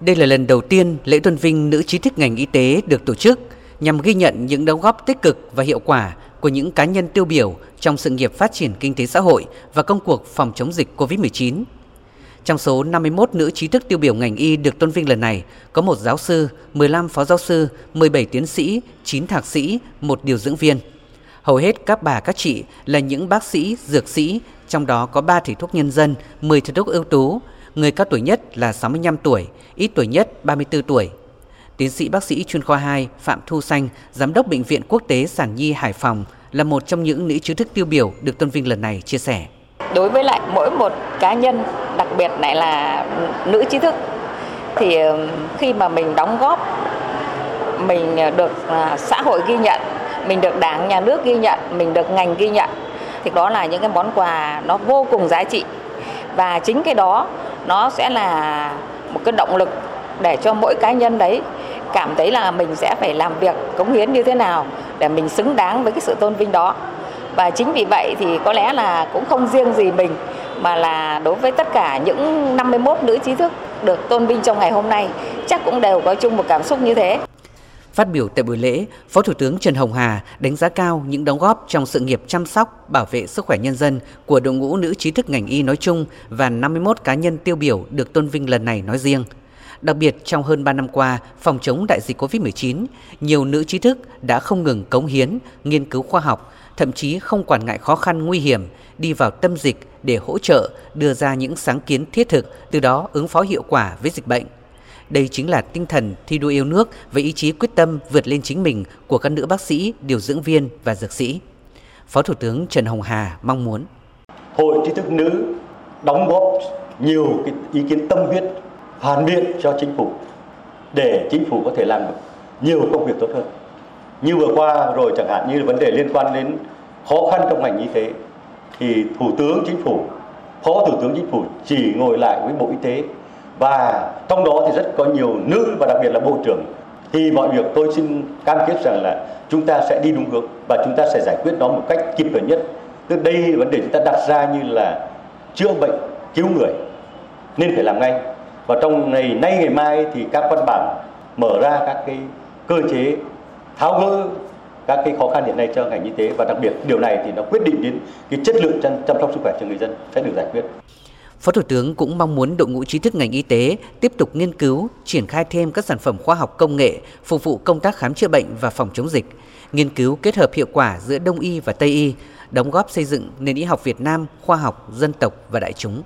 Đây là lần đầu tiên lễ tôn vinh nữ trí thức ngành y tế được tổ chức nhằm ghi nhận những đóng góp tích cực và hiệu quả của những cá nhân tiêu biểu trong sự nghiệp phát triển kinh tế xã hội và công cuộc phòng chống dịch COVID-19. Trong số 51 nữ trí thức tiêu biểu ngành y được tôn vinh lần này, có một giáo sư, 15 phó giáo sư, 17 tiến sĩ, 9 thạc sĩ, một điều dưỡng viên. Hầu hết các bà các chị là những bác sĩ, dược sĩ, trong đó có 3 thầy thuốc nhân dân, 10 thầy thuốc ưu tú, người cao tuổi nhất là 65 tuổi, ít tuổi nhất 34 tuổi. Tiến sĩ bác sĩ chuyên khoa 2 Phạm Thu Xanh, giám đốc bệnh viện quốc tế Sản Nhi Hải Phòng là một trong những nữ trí thức tiêu biểu được tôn vinh lần này chia sẻ. Đối với lại mỗi một cá nhân, đặc biệt lại là nữ trí thức thì khi mà mình đóng góp mình ờ, được ờ, xã hội ghi nhận, mình được đảng nhà nước ghi nhận, mình được ngành ghi nhận thì đó là những cái món quà nó vô cùng giá trị và chính cái đó nó sẽ là một cái động lực để cho mỗi cá nhân đấy cảm thấy là mình sẽ phải làm việc cống hiến như thế nào để mình xứng đáng với cái sự tôn vinh đó và chính vì vậy thì có lẽ là cũng không riêng gì mình, mà là đối với tất cả những 51 nữ trí thức được tôn vinh trong ngày hôm nay, chắc cũng đều có chung một cảm xúc như thế. Phát biểu tại buổi lễ, Phó Thủ tướng Trần Hồng Hà đánh giá cao những đóng góp trong sự nghiệp chăm sóc, bảo vệ sức khỏe nhân dân của đội ngũ nữ trí thức ngành y nói chung và 51 cá nhân tiêu biểu được tôn vinh lần này nói riêng. Đặc biệt trong hơn 3 năm qua, phòng chống đại dịch COVID-19, nhiều nữ trí thức đã không ngừng cống hiến, nghiên cứu khoa học, thậm chí không quản ngại khó khăn nguy hiểm, đi vào tâm dịch để hỗ trợ, đưa ra những sáng kiến thiết thực, từ đó ứng phó hiệu quả với dịch bệnh. Đây chính là tinh thần thi đua yêu nước và ý chí quyết tâm vượt lên chính mình của các nữ bác sĩ, điều dưỡng viên và dược sĩ. Phó Thủ tướng Trần Hồng Hà mong muốn Hội trí thức nữ đóng góp nhiều cái ý kiến tâm huyết phản biện cho chính phủ để chính phủ có thể làm được nhiều công việc tốt hơn. Như vừa qua rồi chẳng hạn như vấn đề liên quan đến khó khăn trong ngành y tế thì Thủ tướng Chính phủ, Phó Thủ tướng Chính phủ chỉ ngồi lại với Bộ Y tế và trong đó thì rất có nhiều nữ và đặc biệt là bộ trưởng. Thì mọi việc tôi xin cam kết rằng là chúng ta sẽ đi đúng hướng và chúng ta sẽ giải quyết nó một cách kịp thời nhất. Tức đây vấn đề chúng ta đặt ra như là chữa bệnh cứu người nên phải làm ngay. Và trong ngày nay ngày mai thì các văn bản mở ra các cái cơ chế tháo gỡ các cái khó khăn hiện nay cho ngành y tế. Và đặc biệt điều này thì nó quyết định đến cái chất lượng chăm, chăm sóc sức khỏe cho người dân sẽ được giải quyết. Phó Thủ tướng cũng mong muốn đội ngũ trí thức ngành y tế tiếp tục nghiên cứu, triển khai thêm các sản phẩm khoa học công nghệ phục vụ công tác khám chữa bệnh và phòng chống dịch, nghiên cứu kết hợp hiệu quả giữa Đông y và Tây y, đóng góp xây dựng nền y học Việt Nam khoa học, dân tộc và đại chúng.